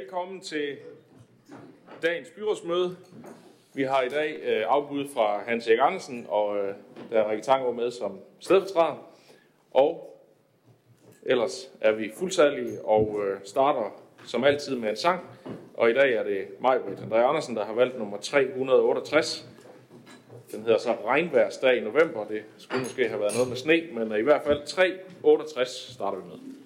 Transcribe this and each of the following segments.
Velkommen til dagens byrådsmøde. Vi har i dag øh, afbud fra Hans Erik Andersen, og øh, der er Rikke Tango med som stedfortræder. Og ellers er vi fuldtallige og øh, starter som altid med en sang. Og i dag er det mig, Britt André Andersen, der har valgt nummer 368. Den hedder så Regnværsdag i november. Det skulle måske have været noget med sne, men øh, i hvert fald 368 starter vi med.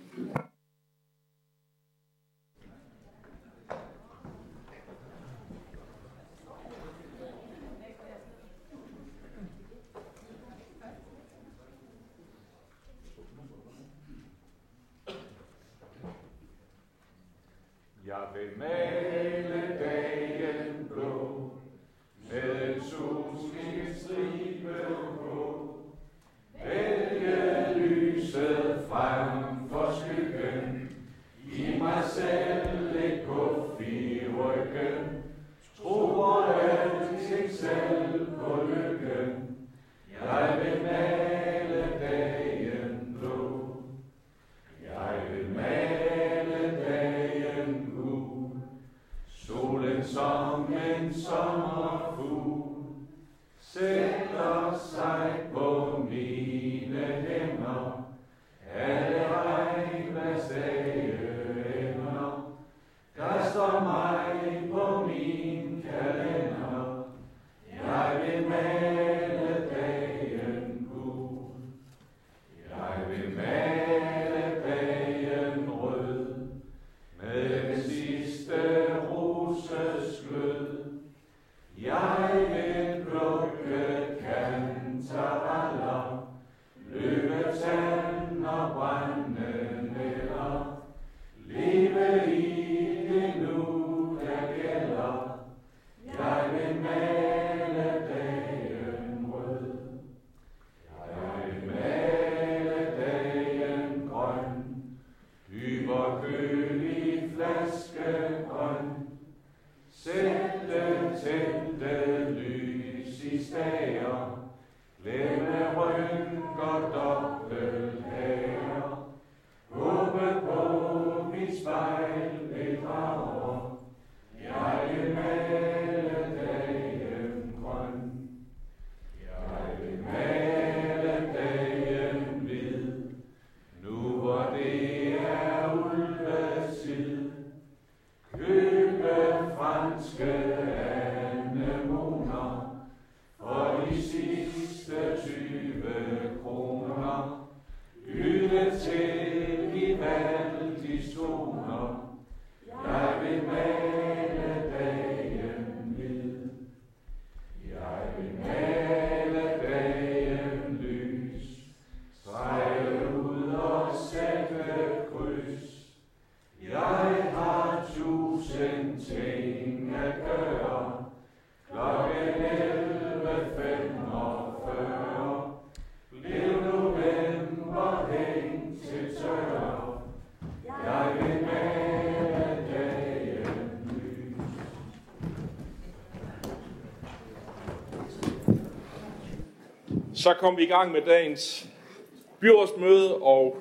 Så kom vi i gang med dagens byrådsmøde, og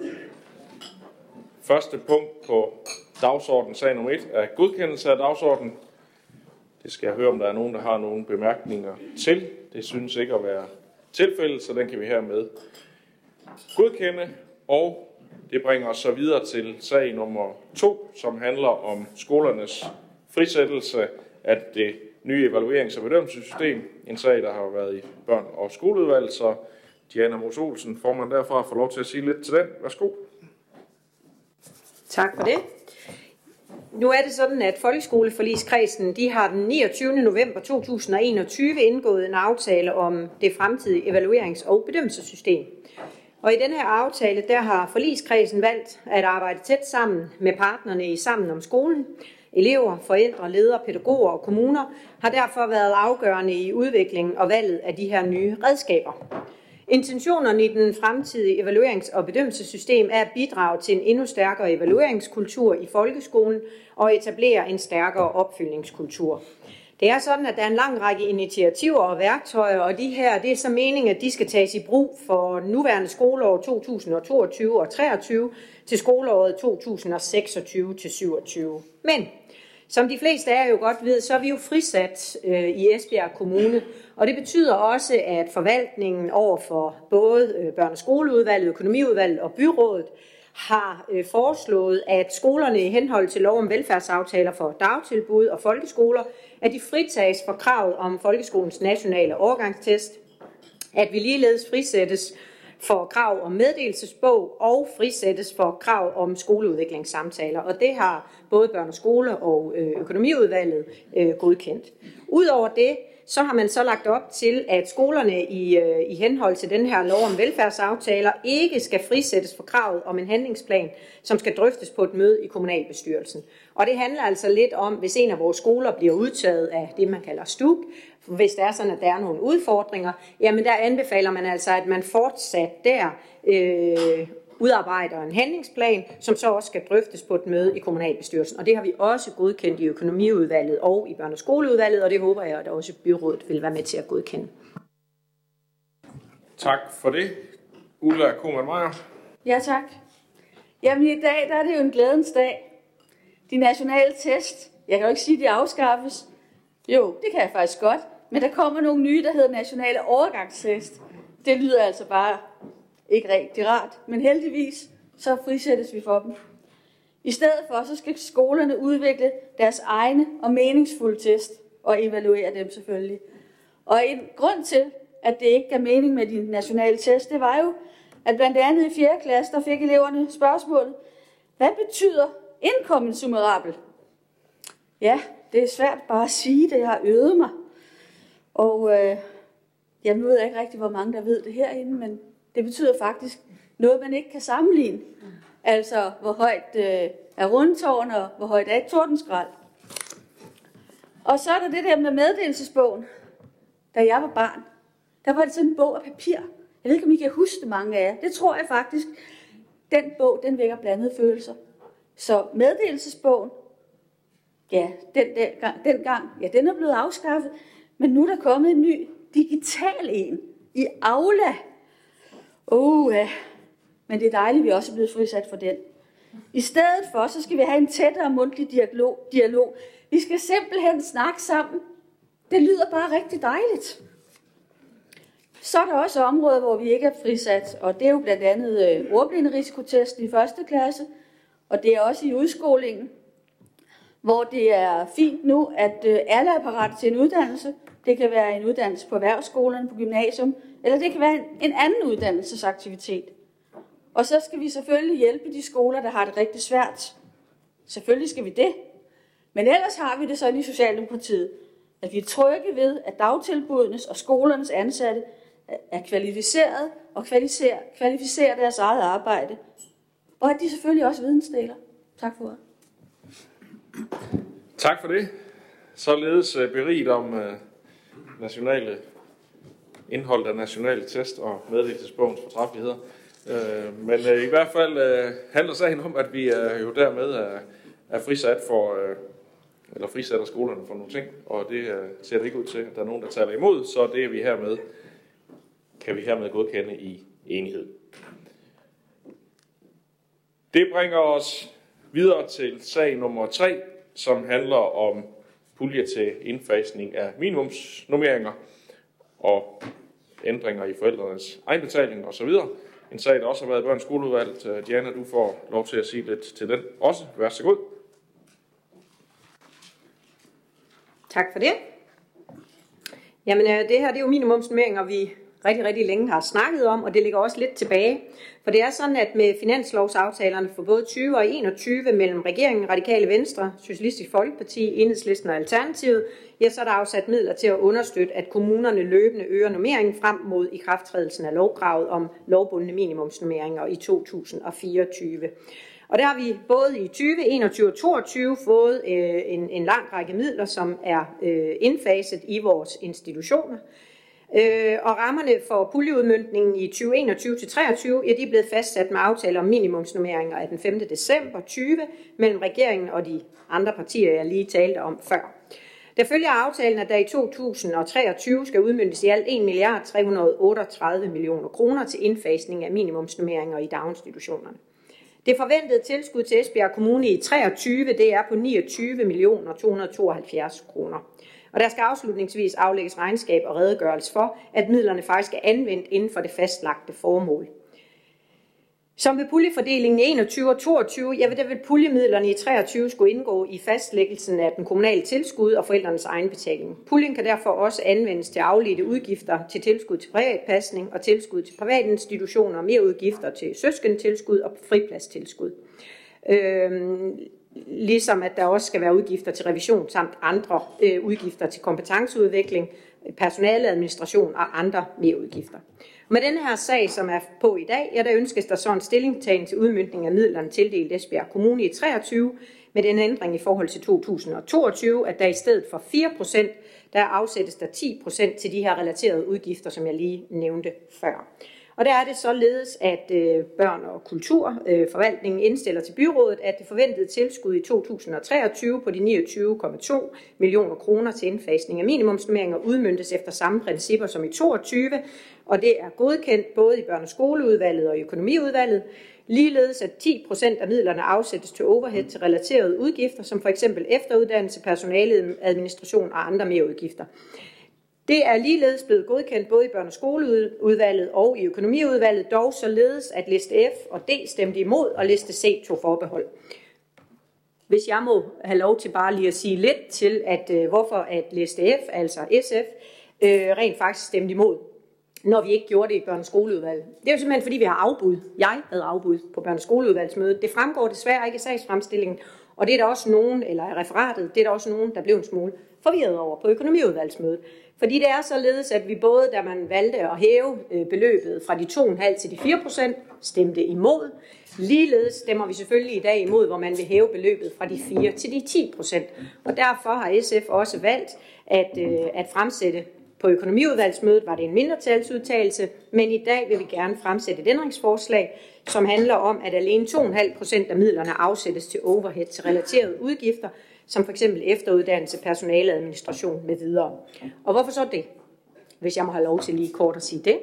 første punkt på dagsordenen, sag nummer 1, er godkendelse af dagsordenen. Det skal jeg høre, om der er nogen, der har nogle bemærkninger til. Det synes ikke at være tilfældet, så den kan vi hermed godkende. Og det bringer os så videre til sag nummer 2, som handler om skolernes frisættelse af det nye evaluerings- og bedømmelsessystem. En sag, der har været i børn- og skoleudvalg, så Diana Mos Olsen, formand derfra, får lov til at sige lidt til den. Værsgo. Tak for det. Nu er det sådan, at Folkeskoleforligskredsen de har den 29. november 2021 indgået en aftale om det fremtidige evaluerings- og bedømmelsessystem. Og i den her aftale, der har forligskredsen valgt at arbejde tæt sammen med partnerne i Sammen om skolen. Elever, forældre, ledere, pædagoger og kommuner har derfor været afgørende i udviklingen og valget af de her nye redskaber. Intentionerne i den fremtidige evaluerings- og bedømmelsessystem er at bidrage til en endnu stærkere evalueringskultur i folkeskolen og etablere en stærkere opfyldningskultur. Det er sådan, at der er en lang række initiativer og værktøjer, og de her, det er så meningen, at de skal tages i brug for nuværende skoleår 2022 og 2023 til skoleåret 2026 til 27. Men som de fleste af jer jo godt ved, så er vi jo frisat øh, i Esbjerg Kommune, og det betyder også, at forvaltningen over for både øh, børne- og skoleudvalget, økonomiudvalget og byrådet har øh, foreslået, at skolerne i henhold til lov om velfærdsaftaler for dagtilbud og folkeskoler, at de fritages for kravet om folkeskolens nationale overgangstest, at vi ligeledes frisættes for krav om meddelelsesbog og frisættes for krav om skoleudviklingssamtaler. Og det har både børn og skole og øh, økonomiudvalget øh, godkendt. Udover det, så har man så lagt op til, at skolerne i, øh, i henhold til den her lov om velfærdsaftaler ikke skal frisættes for kravet om en handlingsplan, som skal drøftes på et møde i kommunalbestyrelsen. Og det handler altså lidt om, hvis en af vores skoler bliver udtaget af det, man kalder STUK, hvis det er sådan, at der er nogle udfordringer, jamen der anbefaler man altså, at man fortsat der øh, udarbejder en handlingsplan, som så også skal drøftes på et møde i kommunalbestyrelsen. Og det har vi også godkendt i økonomiudvalget og i børne- og skoleudvalget, og det håber jeg, at også byrådet vil være med til at godkende. Tak for det. Ulla Koman Meyer. Ja, tak. Jamen i dag der er det jo en glædens dag. De nationale test, jeg kan jo ikke sige, at de afskaffes. Jo, det kan jeg faktisk godt. Men der kommer nogle nye, der hedder nationale overgangstest. Det lyder altså bare ikke rigtig rart, men heldigvis så frisættes vi for dem. I stedet for, så skal skolerne udvikle deres egne og meningsfulde test og evaluere dem selvfølgelig. Og en grund til, at det ikke gav mening med de nationale test, det var jo, at blandt andet i 4. klasse, der fik eleverne spørgsmålet, hvad betyder inkommensummerabel? Ja, det er svært bare at sige det, jeg har øvet mig. Og øh, jeg ved ikke rigtig, hvor mange der ved det herinde, men det betyder faktisk noget, man ikke kan sammenligne. Altså, hvor højt øh, er rundtårn, og hvor højt er et tordenskrald. Og så er der det der med meddelelsesbogen. Da jeg var barn, der var det sådan en bog af papir. Jeg ved ikke, om I kan huske det, mange af jer. Det tror jeg faktisk. Den bog, den vækker blandede følelser. Så meddelelsesbogen, ja, den, den, gang, den gang, ja, den er blevet afskaffet. Men nu er der kommet en ny digital en i Aula. Oh, ja. Men det er dejligt, at vi også er blevet frisat for den. I stedet for, så skal vi have en tættere mundtlig dialog. dialog. Vi skal simpelthen snakke sammen. Det lyder bare rigtig dejligt. Så er der også områder, hvor vi ikke er frisat, og det er jo blandt andet øh, ordblinderiskotesten i første klasse, og det er også i udskolingen, hvor det er fint nu, at øh, alle er parat til en uddannelse. Det kan være en uddannelse på erhvervsskolen, på gymnasium, eller det kan være en, anden uddannelsesaktivitet. Og så skal vi selvfølgelig hjælpe de skoler, der har det rigtig svært. Selvfølgelig skal vi det. Men ellers har vi det sådan i Socialdemokratiet, at vi er trygge ved, at dagtilbudenes og skolernes ansatte er kvalificeret og kvalificerer, kvalificerer deres eget arbejde. Og at de selvfølgelig også vidensdeler. Tak for det. Tak for det. Således øh, beriget om øh, nationale indhold af nationale test og meddelelsesbogens fortræffeligheder. Øh, men øh, i hvert fald øh, handler sagen om, at vi uh, jo dermed er, er frisat for, øh, eller frisætter skolerne for nogle ting, og det øh, ser det ikke ud til, at der er nogen, der taler imod, så det er vi hermed, kan vi hermed godkende i enighed. Det bringer os videre til sag nummer 3, som handler om pulje til indfasning af minimumsnummeringer og ændringer i forældrenes egenbetaling osv. En sag, der også har været i børns skoleudvalg. Øh, Diana, du får lov til at sige lidt til den også. Vær så god. Tak for det. Jamen, øh, det her det er jo minimumsnummeringer, vi rigtig, rigtig længe har snakket om, og det ligger også lidt tilbage. For det er sådan, at med finanslovsaftalerne for både 20 og 21 mellem regeringen, Radikale Venstre, Socialistisk Folkeparti, Enhedslisten og Alternativet, ja, så er der afsat midler til at understøtte, at kommunerne løbende øger normeringen frem mod ikrafttrædelsen af lovkravet om lovbundne minimumsnormeringer i 2024. Og der har vi både i 20, 21 og 22 fået øh, en, en lang række midler, som er øh, indfaset i vores institutioner. Øh, og rammerne for puljeudmyndningen i 2021-23, ja, de er blevet fastsat med aftaler om minimumsnummeringer af den 5. december 20 mellem regeringen og de andre partier, jeg lige talte om før. Der følger aftalen, at der i 2023 skal udmyndes i alt 1 milliard 338 millioner kroner til indfasning af minimumsnummeringer i daginstitutionerne. Det forventede tilskud til Esbjerg Kommune i 23 det er på 29 millioner 272 kroner. Og der skal afslutningsvis aflægges regnskab og redegørelse for, at midlerne faktisk er anvendt inden for det fastlagte formål. Som ved puljefordelingen i 21 og 22, ja, der vil puljemidlerne i 23 skulle indgå i fastlæggelsen af den kommunale tilskud og forældrenes egenbetaling. Puljen kan derfor også anvendes til afledte udgifter til tilskud til privatpasning og tilskud til privatinstitutioner institutioner, mere udgifter til søskentilskud og fripladstilskud. Øhm, ligesom at der også skal være udgifter til revision samt andre øh, udgifter til kompetenceudvikling, personaleadministration og andre mere udgifter. Med den her sag, som er på i dag, ja, der ønskes der så en stillingtagen til udmyndning af midlerne tildelt Esbjerg Kommune i 23, med den ændring i forhold til 2022, at der i stedet for 4%, der afsættes der 10% til de her relaterede udgifter, som jeg lige nævnte før. Og der er det således, at øh, børn- og kulturforvaltningen øh, indstiller til byrådet, at det forventede tilskud i 2023 på de 29,2 millioner kroner til indfasning af minimumsnummeringer udmyndtes efter samme principper som i 22, og det er godkendt både i børne- og skoleudvalget og i økonomiudvalget. Ligeledes at 10 procent af midlerne afsættes til overhead til relaterede udgifter, som for eksempel efteruddannelse, personale, administration og andre mere udgifter. Det er ligeledes blevet godkendt både i børne- og skoleudvalget og i økonomiudvalget, dog således at liste F og D stemte imod, og liste C tog forbehold. Hvis jeg må have lov til bare lige at sige lidt til, at øh, hvorfor at liste F, altså SF, øh, rent faktisk stemte imod, når vi ikke gjorde det i børne- og skoleudvalget. Det er jo simpelthen, fordi vi har afbud. Jeg havde afbud på børne- og skoleudvalgsmødet. Det fremgår desværre ikke i sagsfremstillingen, og det er der også nogen, eller i referatet, det er der også nogen, der blev en smule forvirret over på økonomiudvalgsmødet. Fordi det er således, at vi både, da man valgte at hæve øh, beløbet fra de 2,5 til de 4 procent, stemte imod. Ligeledes stemmer vi selvfølgelig i dag imod, hvor man vil hæve beløbet fra de 4 til de 10 procent. Og derfor har SF også valgt at, øh, at fremsætte på økonomiudvalgsmødet var det en mindretalsudtalelse, men i dag vil vi gerne fremsætte et ændringsforslag, som handler om, at alene 2,5 procent af midlerne afsættes til overhead til relaterede udgifter, som f.eks. efteruddannelse, personaleadministration med videre. Og hvorfor så det? Hvis jeg må have lov til lige kort at sige det.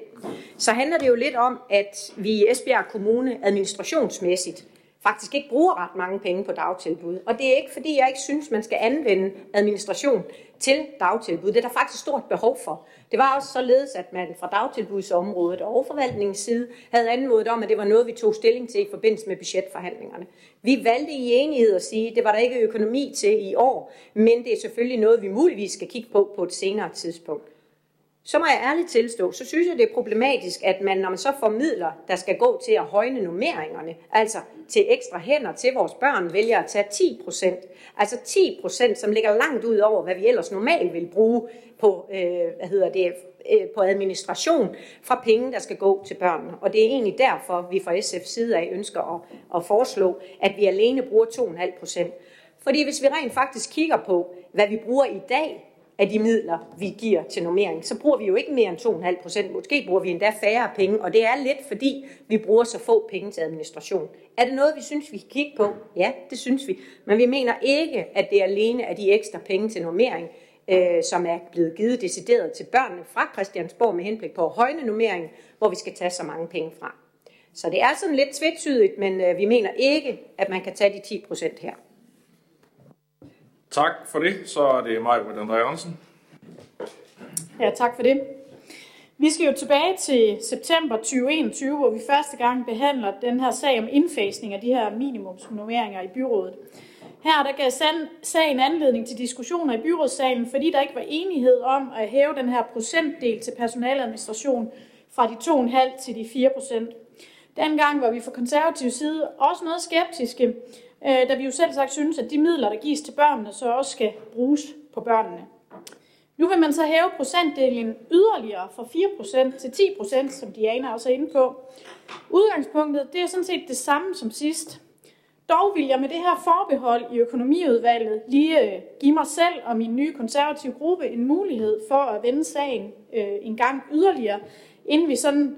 Så handler det jo lidt om, at vi i Esbjerg Kommune administrationsmæssigt faktisk ikke bruger ret mange penge på dagtilbud. Og det er ikke, fordi jeg ikke synes, man skal anvende administration til dagtilbud. Det er der faktisk stort behov for. Det var også således, at man fra dagtilbudsområdet og forvaltningens side havde anmodet om, at det var noget, vi tog stilling til i forbindelse med budgetforhandlingerne. Vi valgte i enighed at sige, at det var der ikke økonomi til i år, men det er selvfølgelig noget, vi muligvis skal kigge på på et senere tidspunkt så må jeg ærligt tilstå, så synes jeg, det er problematisk, at man, når man så får midler, der skal gå til at højne nummeringerne, altså til ekstra hænder til vores børn, vælger at tage 10 procent. Altså 10 procent, som ligger langt ud over, hvad vi ellers normalt vil bruge på, øh, hvad hedder det, øh, på administration fra penge, der skal gå til børnene. Og det er egentlig derfor, vi fra SF's side af ønsker at, at foreslå, at vi alene bruger 2,5 procent. Fordi hvis vi rent faktisk kigger på, hvad vi bruger i dag af de midler, vi giver til normering, så bruger vi jo ikke mere end 2,5 procent. Måske bruger vi endda færre penge, og det er lidt fordi, vi bruger så få penge til administration. Er det noget, vi synes, vi kan kigge på? Ja, det synes vi. Men vi mener ikke, at det alene er de ekstra penge til normering, øh, som er blevet givet decideret til børnene fra Christiansborg med henblik på at højne normering, hvor vi skal tage så mange penge fra. Så det er sådan lidt tvetydigt, men øh, vi mener ikke, at man kan tage de 10 procent her. Tak for det. Så er det mig, André Jørgensen. Ja, tak for det. Vi skal jo tilbage til september 2021, hvor vi første gang behandler den her sag om indfasning af de her minimumsnummeringer i byrådet. Her der gav sagen anledning til diskussioner i byrådssalen, fordi der ikke var enighed om at hæve den her procentdel til personaladministration fra de 2,5 til de 4 procent. Dengang var vi fra konservativ side også noget skeptiske, Øh, da vi jo selv sagt synes, at de midler, der gives til børnene, så også skal bruges på børnene. Nu vil man så hæve procentdelen yderligere fra 4% til 10%, som Diana også er inde på. Udgangspunktet det er sådan set det samme som sidst. Dog vil jeg med det her forbehold i økonomiudvalget lige øh, give mig selv og min nye konservative gruppe en mulighed for at vende sagen øh, en gang yderligere, inden vi sådan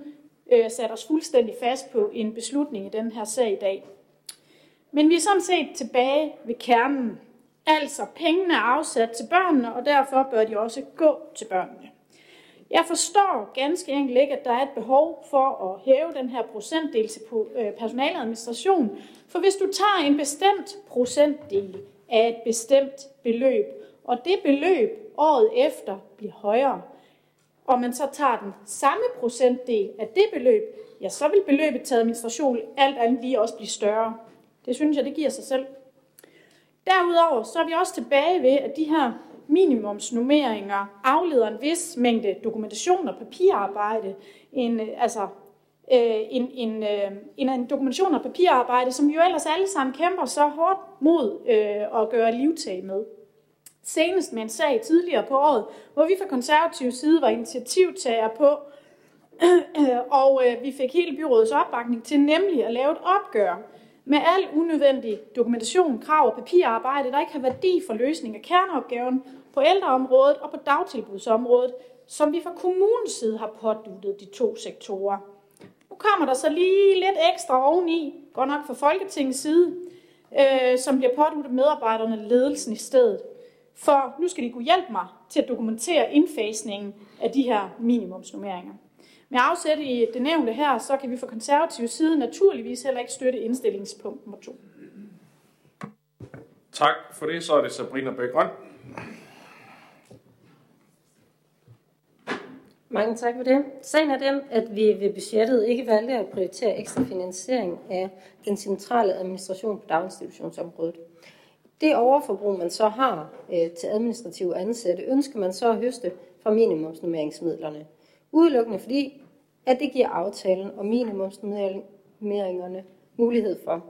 satte os fuldstændig fast på en beslutning i den her sag i dag. Men vi er sådan set tilbage ved kernen. Altså, pengene er afsat til børnene, og derfor bør de også gå til børnene. Jeg forstår ganske enkelt ikke, at der er et behov for at hæve den her procentdel til øh, personaladministration, for hvis du tager en bestemt procentdel af et bestemt beløb, og det beløb året efter bliver højere, og man så tager den samme procentdel af det beløb, ja, så vil beløbet til administration alt andet lige også blive større. Det synes jeg, det giver sig selv. Derudover så er vi også tilbage ved, at de her minimumsnummeringer afleder en vis mængde dokumentation og papirarbejde, en, øh, altså øh, en, en, øh, en, en dokumentation og papirarbejde, som vi jo ellers alle sammen kæmper så hårdt mod øh, at gøre livtag med. Senest med en sag tidligere på året, hvor vi fra konservativ side var initiativtager på, og øh, vi fik hele byrådets opbakning til nemlig at lave et opgør med al unødvendig dokumentation, krav og papirarbejde, der ikke har værdi for løsning af kerneopgaven på ældreområdet og på dagtilbudsområdet, som vi fra kommunens side har påduttet de to sektorer. Nu kommer der så lige lidt ekstra oveni, godt nok fra Folketingets side, øh, som bliver påduttet medarbejderne ledelsen i stedet. For nu skal de kunne hjælpe mig til at dokumentere indfasningen af de her minimumsnummeringer. Med afsæt i det nævnte her, så kan vi fra konservativ side naturligvis heller ikke støtte indstillingspunkt nummer 2. Tak for det. Så er det Sabrina Bækgrøn. Mange tak for det. Sagen er den, at vi ved budgettet ikke valgte at prioritere ekstra finansiering af den centrale administration på daginstitutionsområdet. Det overforbrug, man så har øh, til administrative ansatte, ønsker man så at høste fra minimumsnummeringsmidlerne. Udelukkende fordi, at det giver aftalen om minimumsnummeringerne mulighed for.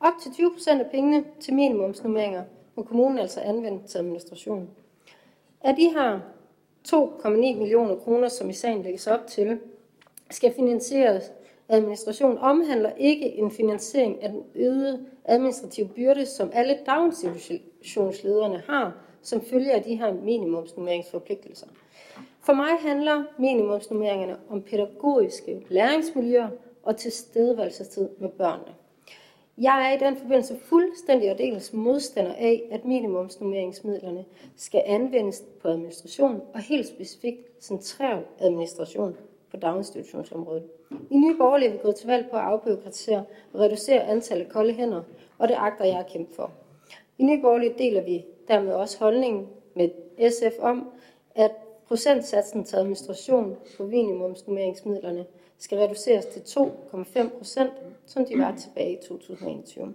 Op til 20% af pengene til minimumsnummeringer må kommunen altså anvende til administration. Af de her 2,9 millioner kroner, som i sagen lægges op til, skal finansieres administration omhandler ikke en finansiering af den øgede administrative byrde, som alle daginstitutionslederne har, som følger af de her minimumsnummeringsforpligtelser. For mig handler minimumsnummeringerne om pædagogiske læringsmiljøer og tilstedeværelsestid med børnene. Jeg er i den forbindelse fuldstændig og dels modstander af, at minimumsnummeringsmidlerne skal anvendes på administration og helt specifikt central administration på daginstitutionsområdet. I Nye Borgerlige er vi gået til valg på at afbyråkratisere og reducere antallet af kolde hænder, og det agter jeg at kæmpe for. I Nye Borgerlige deler vi dermed også holdningen med SF om, at procentsatsen til administration på minimumsnummeringsmidlerne skal reduceres til 2,5 procent, som de var tilbage i 2021.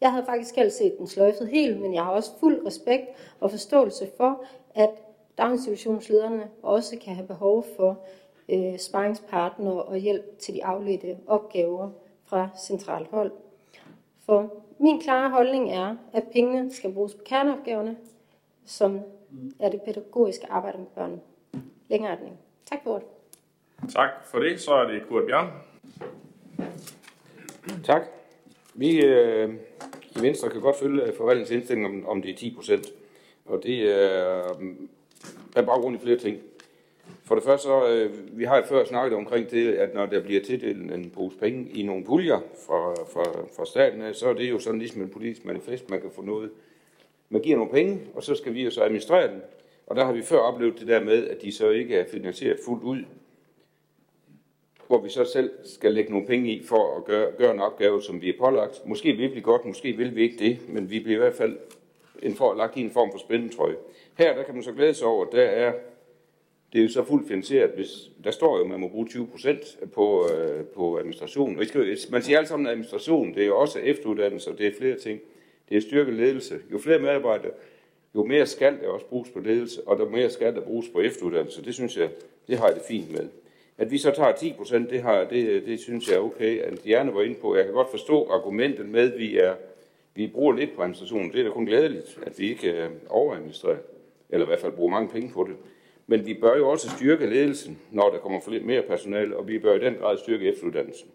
Jeg havde faktisk helst set den sløjfet helt, men jeg har også fuld respekt og forståelse for, at daginstitutionslederne også kan have behov for øh, sparringspartner og hjælp til de afledte opgaver fra centralt hold. For min klare holdning er, at pengene skal bruges på kerneopgaverne, som er det pædagogiske arbejde med børn. Længere den. Tak for det. Tak for det. Så er det Kurt Bjørn. Tak. Vi øh, i Venstre kan godt følge forvaltningens indstilling om, om det er 10 procent. Og det er, øh, er baggrund i flere ting. For det første, så, øh, vi har jo før snakket omkring det, at når der bliver tildelt en pose penge i nogle puljer fra, fra, fra staten, så er det jo sådan ligesom en politisk manifest, man kan få noget. Man giver nogle penge, og så skal vi jo så administrere den. Og der har vi før oplevet det der med, at de så ikke er finansieret fuldt ud, hvor vi så selv skal lægge nogle penge i for at gøre, gøre en opgave, som vi er pålagt. Måske vil vi godt, måske vil vi ikke det, men vi bliver i hvert fald en for, lagt i en form for spændetrøje. Her der kan man så glæde sig over, at der er det er jo så fuldt finansieret, hvis der står jo, at man må bruge 20 procent på, øh, på administration. Og man siger alt sammen administration, det er jo også efteruddannelse, og det er flere ting. Det er styrket ledelse. Jo flere medarbejdere, jo mere skal der også bruges på ledelse, og der mere skal der bruges på efteruddannelse. Det synes jeg, det har jeg det fint med. At vi så tager 10 procent, det, har, det, det synes jeg er okay. At Diana var inde på, jeg kan godt forstå argumentet med, at vi, er, vi bruger lidt på administrationen. Det er da kun glædeligt, at vi ikke øh, overadministrerer, eller i hvert fald bruger mange penge på det. Men vi bør jo også styrke ledelsen, når der kommer for lidt mere personale, og vi bør i den grad styrke efteruddannelsen.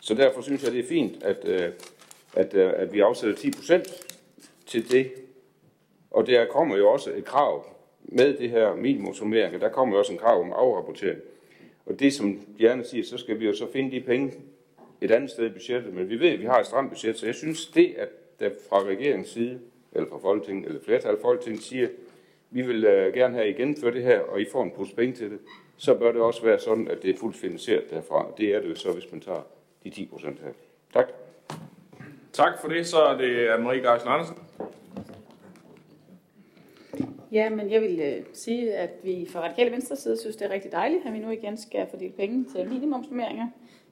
Så derfor synes jeg, det er fint, at, øh, at, øh, at vi afsætter 10 procent til det. Og der kommer jo også et krav med det her minimumsummering, der kommer jo også en krav om afrapportering. Og det, som Bjarne siger, så skal vi jo så finde de penge et andet sted i budgettet. Men vi ved, at vi har et stramt budget, så jeg synes, det, at der fra regeringens side eller fra Folketinget, eller flertal af Folketinget siger, vi vil uh, gerne have igen for det her, og I får en pose penge til det, så bør det også være sådan, at det er fuldt finansieret derfra. Det er det jo så, hvis man tager de 10 procent her. Tak. Tak for det. Så er det Anne-Marie Geisen Andersen. Ja, men jeg vil øh, sige, at vi fra Radikale Venstre side synes, det er rigtig dejligt, at vi nu igen skal fordele penge til minimumsnummeringer.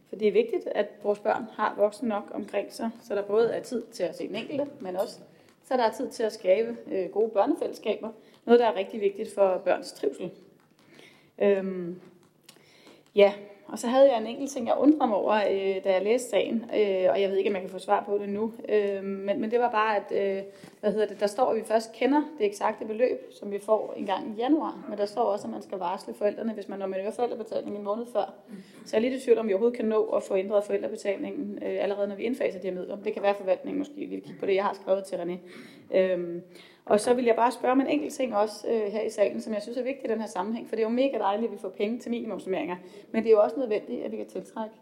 For det er vigtigt, at vores børn har voksne nok omkring sig, så der både er tid til at se den enkelte, men også så der er tid til at skabe øh, gode børnefællesskaber. Noget, der er rigtig vigtigt for børns trivsel. Øhm, ja, og så havde jeg en enkelt ting, jeg undrede mig over, øh, da jeg læste sagen, øh, og jeg ved ikke, om jeg kan få svar på det nu, øh, men, men det var bare, at øh, hvad hedder det, der står, at vi først kender det eksakte beløb, som vi får en gang i januar, men der står også, at man skal varsle forældrene, hvis man nominerer forældrebetaling en måned før. Så jeg er lidt i tvivl, om vi overhovedet kan nå at få ændret forældrebetalingen øh, allerede, når vi indfaser de her midler. Det kan være forvaltningen måske lige kigge på det, jeg har skrevet til René. Øhm, og så vil jeg bare spørge om en enkelt ting også øh, her i salen, som jeg synes er vigtig i den her sammenhæng, for det er jo mega dejligt, at vi får penge til minimumsummeringer, men det er jo også nødvendigt, at vi kan tiltrække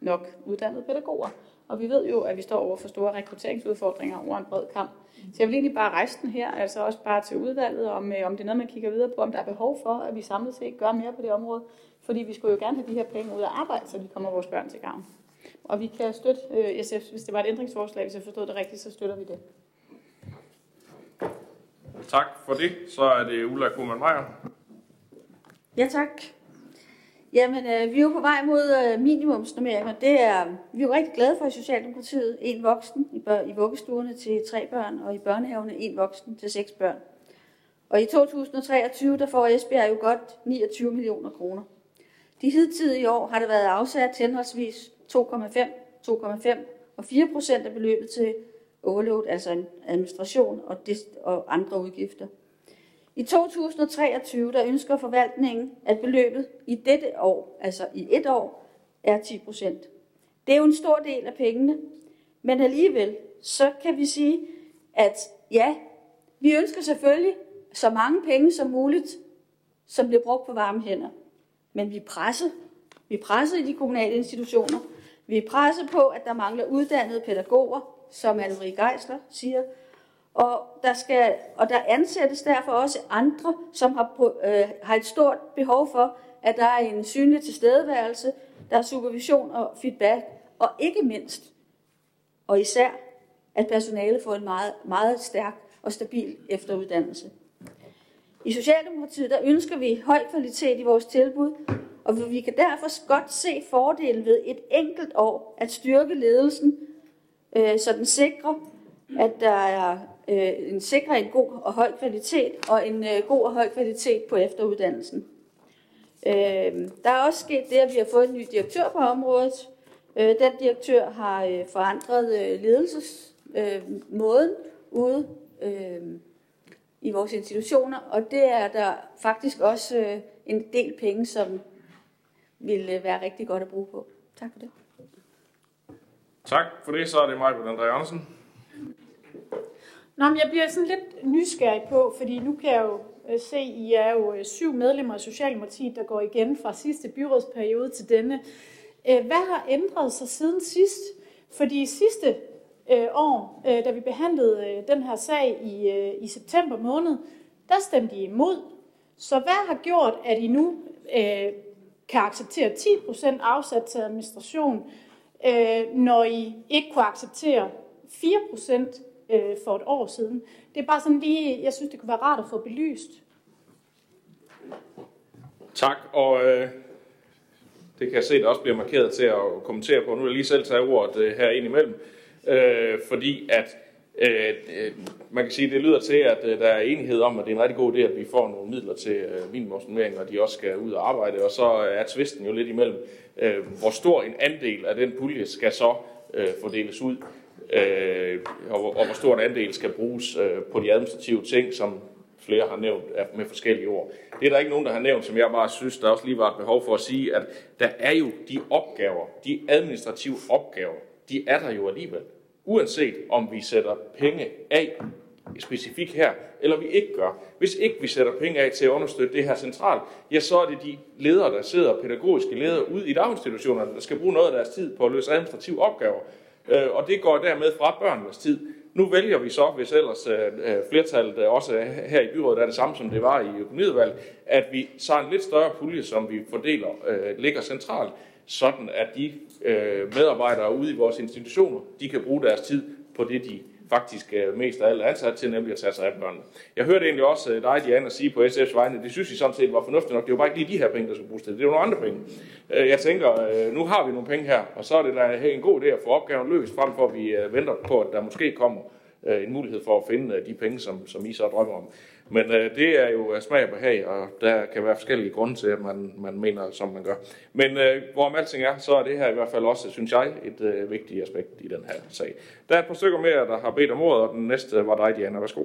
nok uddannede pædagoger. Og vi ved jo, at vi står over for store rekrutteringsudfordringer over en bred kamp. Så jeg vil egentlig bare rejse den her, altså også bare til udvalget, om, øh, om det er noget, man kigger videre på, om der er behov for, at vi samlet set gør mere på det område. Fordi vi skulle jo gerne have de her penge ud af arbejde, så de kommer vores børn til gavn. Og vi kan støtte øh, SF, hvis det var et ændringsforslag, hvis jeg forstod det rigtigt, så støtter vi det. Tak for det. Så er det Ulla Kuhlmann Meyer. Ja, tak. Jamen, øh, vi er jo på vej mod øh, minimumsnummeringer. Det er vi er jo rigtig glade for i Socialdemokratiet. En voksen i, bør, i vuggestuerne til tre børn, og i børnehavene en voksen til seks børn. Og i 2023, der får Esbjerg jo godt 29 millioner kroner. De hidtidige år har det været afsat henholdsvis 2,5, 2,5 og 4 procent af beløbet til overload, altså en administration og, og andre udgifter. I 2023 der ønsker forvaltningen, at beløbet i dette år, altså i et år, er 10 procent. Det er jo en stor del af pengene, men alligevel så kan vi sige, at ja, vi ønsker selvfølgelig så mange penge som muligt, som bliver brugt på varme hænder. Men vi presser. Vi presser i de kommunale institutioner. Vi presser på, at der mangler uddannede pædagoger, som Anne-Marie Geisler siger. Og der, skal, og der ansættes derfor også andre, som har, øh, har et stort behov for, at der er en synlig tilstedeværelse, der er supervision og feedback, og ikke mindst, og især, at personale får en meget, meget stærk og stabil efteruddannelse. I Socialdemokratiet der ønsker vi høj kvalitet i vores tilbud, og vi kan derfor godt se fordelen ved et enkelt år at styrke ledelsen øh, så den sikrer, at der er øh, en sikre en god og høj kvalitet og en øh, god og høj kvalitet på efteruddannelsen. Øh, der er også sket det, at vi har fået en ny direktør på området. Øh, den direktør har øh, forandret øh, ledelsesmåden øh, ude øh, i vores institutioner, og det er der faktisk også øh, en del penge, som vil øh, være rigtig godt at bruge på. Tak for det. Tak for det. Så er det mig, André Andersen. Nå, men jeg bliver sådan lidt nysgerrig på, fordi nu kan jeg jo øh, se, at I er jo øh, syv medlemmer af Socialdemokratiet, der går igen fra sidste byrådsperiode til denne. Øh, hvad har ændret sig siden sidst? Fordi sidste år, da vi behandlede den her sag i, i september måned, der stemte I imod. Så hvad har gjort, at I nu kan acceptere 10% afsat til administration, øh, når I ikke kunne acceptere 4% øh, for et år siden. Det er bare sådan lige, jeg synes, det kunne være rart at få belyst. Tak, og øh, det kan jeg se, der også bliver markeret til at kommentere på. Nu vil jeg lige selv tage ordet øh, her ind imellem, øh, fordi at øh, øh man kan sige, det lyder til, at øh, der er enighed om, at det er en rigtig god idé, at vi får nogle midler til øh, minimumsnummering, og de også skal ud og arbejde, og så øh, er tvisten jo lidt imellem, øh, hvor stor en andel af den pulje skal så øh, fordeles ud, øh, og, og hvor stor en andel skal bruges øh, på de administrative ting, som flere har nævnt med forskellige ord. Det er der ikke nogen, der har nævnt, som jeg bare synes, der også lige var et behov for at sige, at der er jo de opgaver, de administrative opgaver, de er der jo alligevel. Uanset om vi sætter penge af specifikt her, eller vi ikke gør. Hvis ikke vi sætter penge af til at understøtte det her centralt, ja, så er det de ledere, der sidder, pædagogiske ledere ude i daginstitutionerne, der skal bruge noget af deres tid på at løse administrative opgaver. Øh, og det går dermed fra børnenes tid. Nu vælger vi så, hvis ellers øh, øh flertallet øh, også her i byrådet er det samme, som det var i økonomiudvalget, at vi så en lidt større pulje, som vi fordeler, øh, ligger centralt, sådan at de øh, medarbejdere ude i vores institutioner, de kan bruge deres tid på det, de faktisk øh, mest af alt er ansat til, nemlig at tage sig af børnene. Jeg hørte egentlig også øh, dig, Diana, sige på SF's vegne, det synes I sådan set var fornuftigt nok. Det var bare ikke lige de her penge, der skulle bruges til det. Det var nogle andre penge. Øh, jeg tænker, nu har vi nogle penge her, og så er det da en god idé at få opgaven løst, frem for at vi venter på, at der måske kommer Øh, en mulighed for at finde øh, de penge, som, som I så drømmer om. Men øh, det er jo øh, smag og behag, og der kan være forskellige grunde til, at man, man mener, som man gør. Men øh, hvorom alting er, så er det her i hvert fald også, synes jeg, et øh, vigtigt aspekt i den her sag. Der er et par stykker mere, der har bedt om ordet, og den næste var dig, Diana. Værsgo.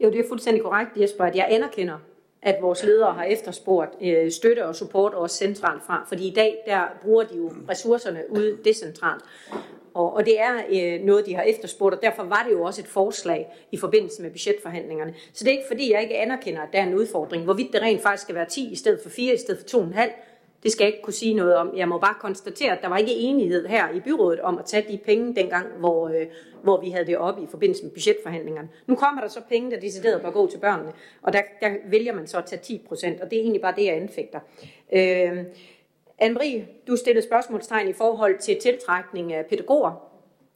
Jo, det er fuldstændig korrekt, Jesper, at jeg anerkender, at vores ledere har efterspurgt øh, støtte og support også centralt fra, fordi i dag der bruger de jo ressourcerne ude decentralt. Og, og det er øh, noget, de har efterspurgt, og derfor var det jo også et forslag i forbindelse med budgetforhandlingerne. Så det er ikke fordi, jeg ikke anerkender, at der er en udfordring. Hvorvidt det rent faktisk skal være 10 i stedet for 4 i stedet for 2,5, det skal jeg ikke kunne sige noget om. Jeg må bare konstatere, at der var ikke enighed her i byrådet om at tage de penge dengang, hvor, øh, hvor vi havde det op i forbindelse med budgetforhandlingerne. Nu kommer der så penge, der decideret bør gå til børnene, og der, der vælger man så at tage 10 procent, og det er egentlig bare det, jeg anfægter. Øh, Anne-Marie, du stillede spørgsmålstegn i forhold til tiltrækning af pædagoger.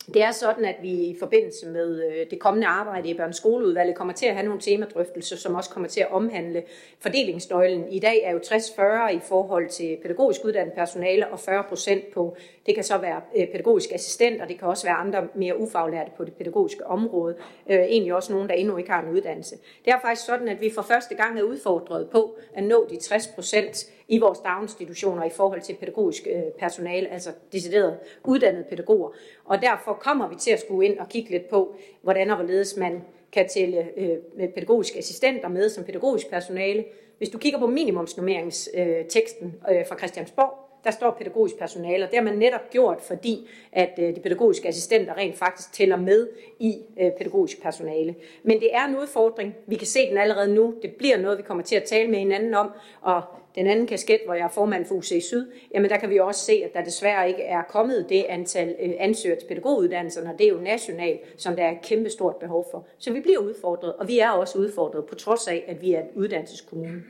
Det er sådan, at vi i forbindelse med øh, det kommende arbejde i børneskoleudvalget kommer til at have nogle temadrøftelser, som også kommer til at omhandle fordelingsnøglen. I dag er jo 60-40 i forhold til pædagogisk uddannet personale og 40 procent på, det kan så være øh, pædagogisk assistent, og det kan også være andre mere ufaglærte på det pædagogiske område. Øh, egentlig også nogen, der endnu ikke har en uddannelse. Det er faktisk sådan, at vi for første gang er udfordret på at nå de 60 procent i vores daginstitutioner i forhold til pædagogisk øh, personale, altså decideret uddannede pædagoger. Og derfor kommer vi til at skulle ind og kigge lidt på, hvordan og hvorledes man kan tælle øh, pædagogiske assistenter med som pædagogisk personale. Hvis du kigger på minimumsnummeringsteksten øh, øh, fra Christiansborg, der står pædagogisk personale, og det har man netop gjort, fordi at øh, de pædagogiske assistenter rent faktisk tæller med i pædagogisk personale. Men det er en udfordring. Vi kan se den allerede nu. Det bliver noget, vi kommer til at tale med hinanden om, og den anden kasket, hvor jeg er formand for UC Syd, jamen der kan vi også se, at der desværre ikke er kommet det antal øh, ansøgere til pædagoguddannelserne, og det er jo nationalt, som der er et kæmpe stort behov for. Så vi bliver udfordret, og vi er også udfordret, på trods af, at vi er en uddannelseskommune.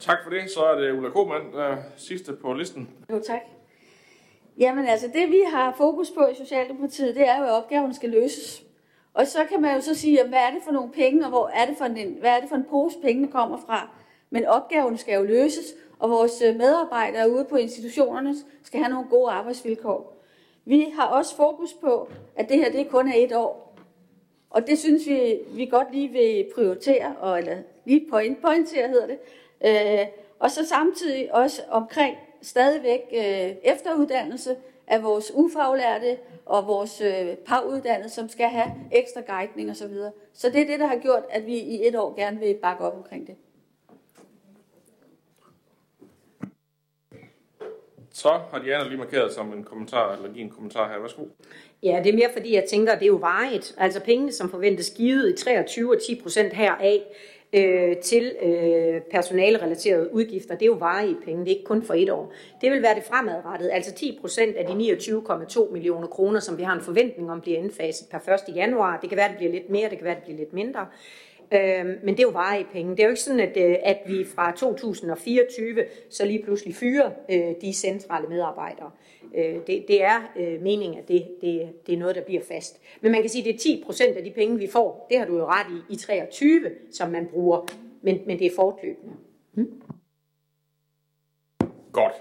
Tak for det. Så er det Ulla Kohmann, der er sidste på listen. Jo, tak. Jamen altså, det vi har fokus på i Socialdemokratiet, det er jo, at opgaven skal løses. Og så kan man jo så sige, hvad er det for nogle penge, og hvor er det for en, hvad er det for en pose pengene kommer fra? Men opgaven skal jo løses, og vores øh, medarbejdere ude på institutionerne skal have nogle gode arbejdsvilkår. Vi har også fokus på, at det her det kun er et år. Og det synes vi, vi godt lige vil prioritere, og, eller lige point, pointere hedder det. Øh, og så samtidig også omkring stadigvæk øh, efteruddannelse af vores ufaglærte og vores øh, paruddannede, som skal have ekstra guidning osv. Så, videre. så det er det, der har gjort, at vi i et år gerne vil bakke op omkring det. Så har Diana lige markeret som en kommentar, eller give en kommentar her. Værsgo. Ja, det er mere fordi, jeg tænker, at det er jo vejet. Altså pengene, som forventes givet i 23 og 10 procent heraf, øh, til øh, personalerelaterede udgifter, det er jo varige penge, det er ikke kun for et år. Det vil være det fremadrettet, altså 10 procent af de 29,2 millioner kroner, som vi har en forventning om bliver indfaset per 1. januar. Det kan være, det bliver lidt mere, det kan være, det bliver lidt mindre. Øh, men det er jo varige penge. Det er jo ikke sådan, at, øh, at vi fra 2024 så lige pludselig fyrer øh, de centrale medarbejdere. Øh, det, det er øh, meningen, at det, det, det er noget, der bliver fast. Men man kan sige, at det er 10 procent af de penge, vi får. Det har du jo ret i, i 23, som man bruger. Men, men det er fortløbende. Hmm? Godt.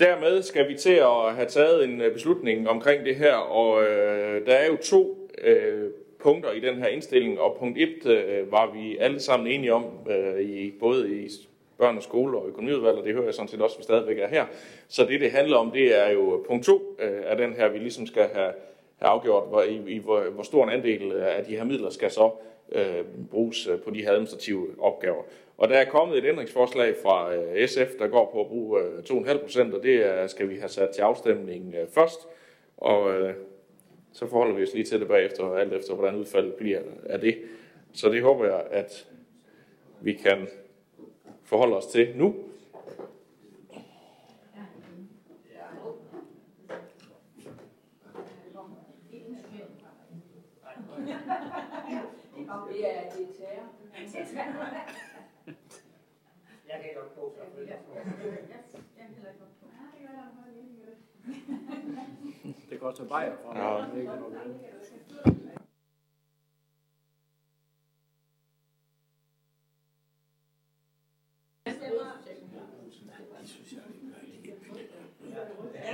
Dermed skal vi til at have taget en øh, beslutning omkring det her, og øh, der er jo to øh, punkter i den her indstilling, og punkt 1 øh, var vi alle sammen enige om, øh, i, både i børn og skole og økonomiudvalg, og det hører jeg sådan set også, vi stadigvæk er her. Så det, det handler om, det er jo punkt 2 øh, af den her, vi ligesom skal have, have afgjort, hvor, i, i hvor, hvor stor en andel øh, af de her midler skal så øh, bruges øh, på de her administrative opgaver. Og der er kommet et ændringsforslag fra øh, SF, der går på at bruge øh, 2,5 procent, og det øh, skal vi have sat til afstemning øh, først. Og øh, så forholder vi os lige til det bagefter, alt efter hvordan udfaldet bliver af det. Så det håber jeg, at vi kan forholde os til nu. Det er, det er terror. Jeg kan godt på, selvfølgelig. Det koster bajer mig. Ja.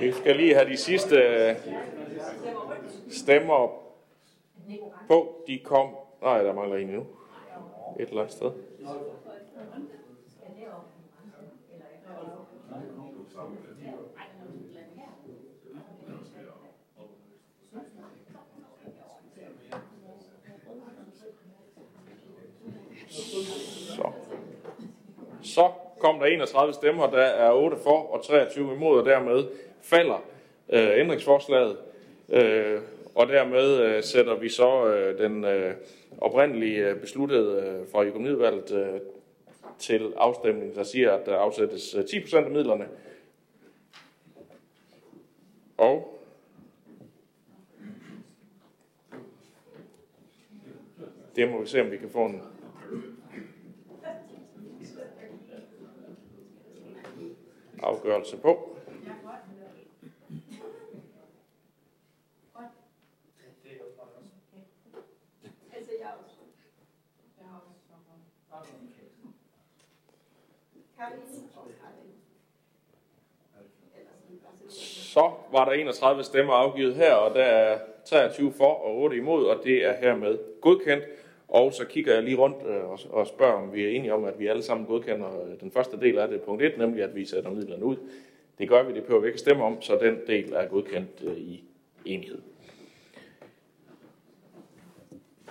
Vi skal lige have de sidste øh, stemmer på. De kom... Nej, der mangler en endnu. Et eller andet sted. Så. Så kom der 31 stemmer, der er 8 for og 23 imod, og dermed falder øh, ændringsforslaget. Øh, og dermed øh, sætter vi så øh, den øh, oprindelige øh, besluttede øh, fra økonomiudvalget øh, til afstemning, der siger, at der afsættes øh, 10% af midlerne. Og det må vi se, om vi kan få en afgørelse på. Så var der 31 stemmer afgivet her, og der er 23 for og 8 imod, og det er hermed godkendt. Og så kigger jeg lige rundt øh, og- spørger, om vi er enige om, at vi alle sammen godkender øh, den første del af det, punkt 1, nemlig at vi sætter midlerne ud. Det gør vi, det behøver vi ikke stemme om, så den del er godkendt øh, i enighed.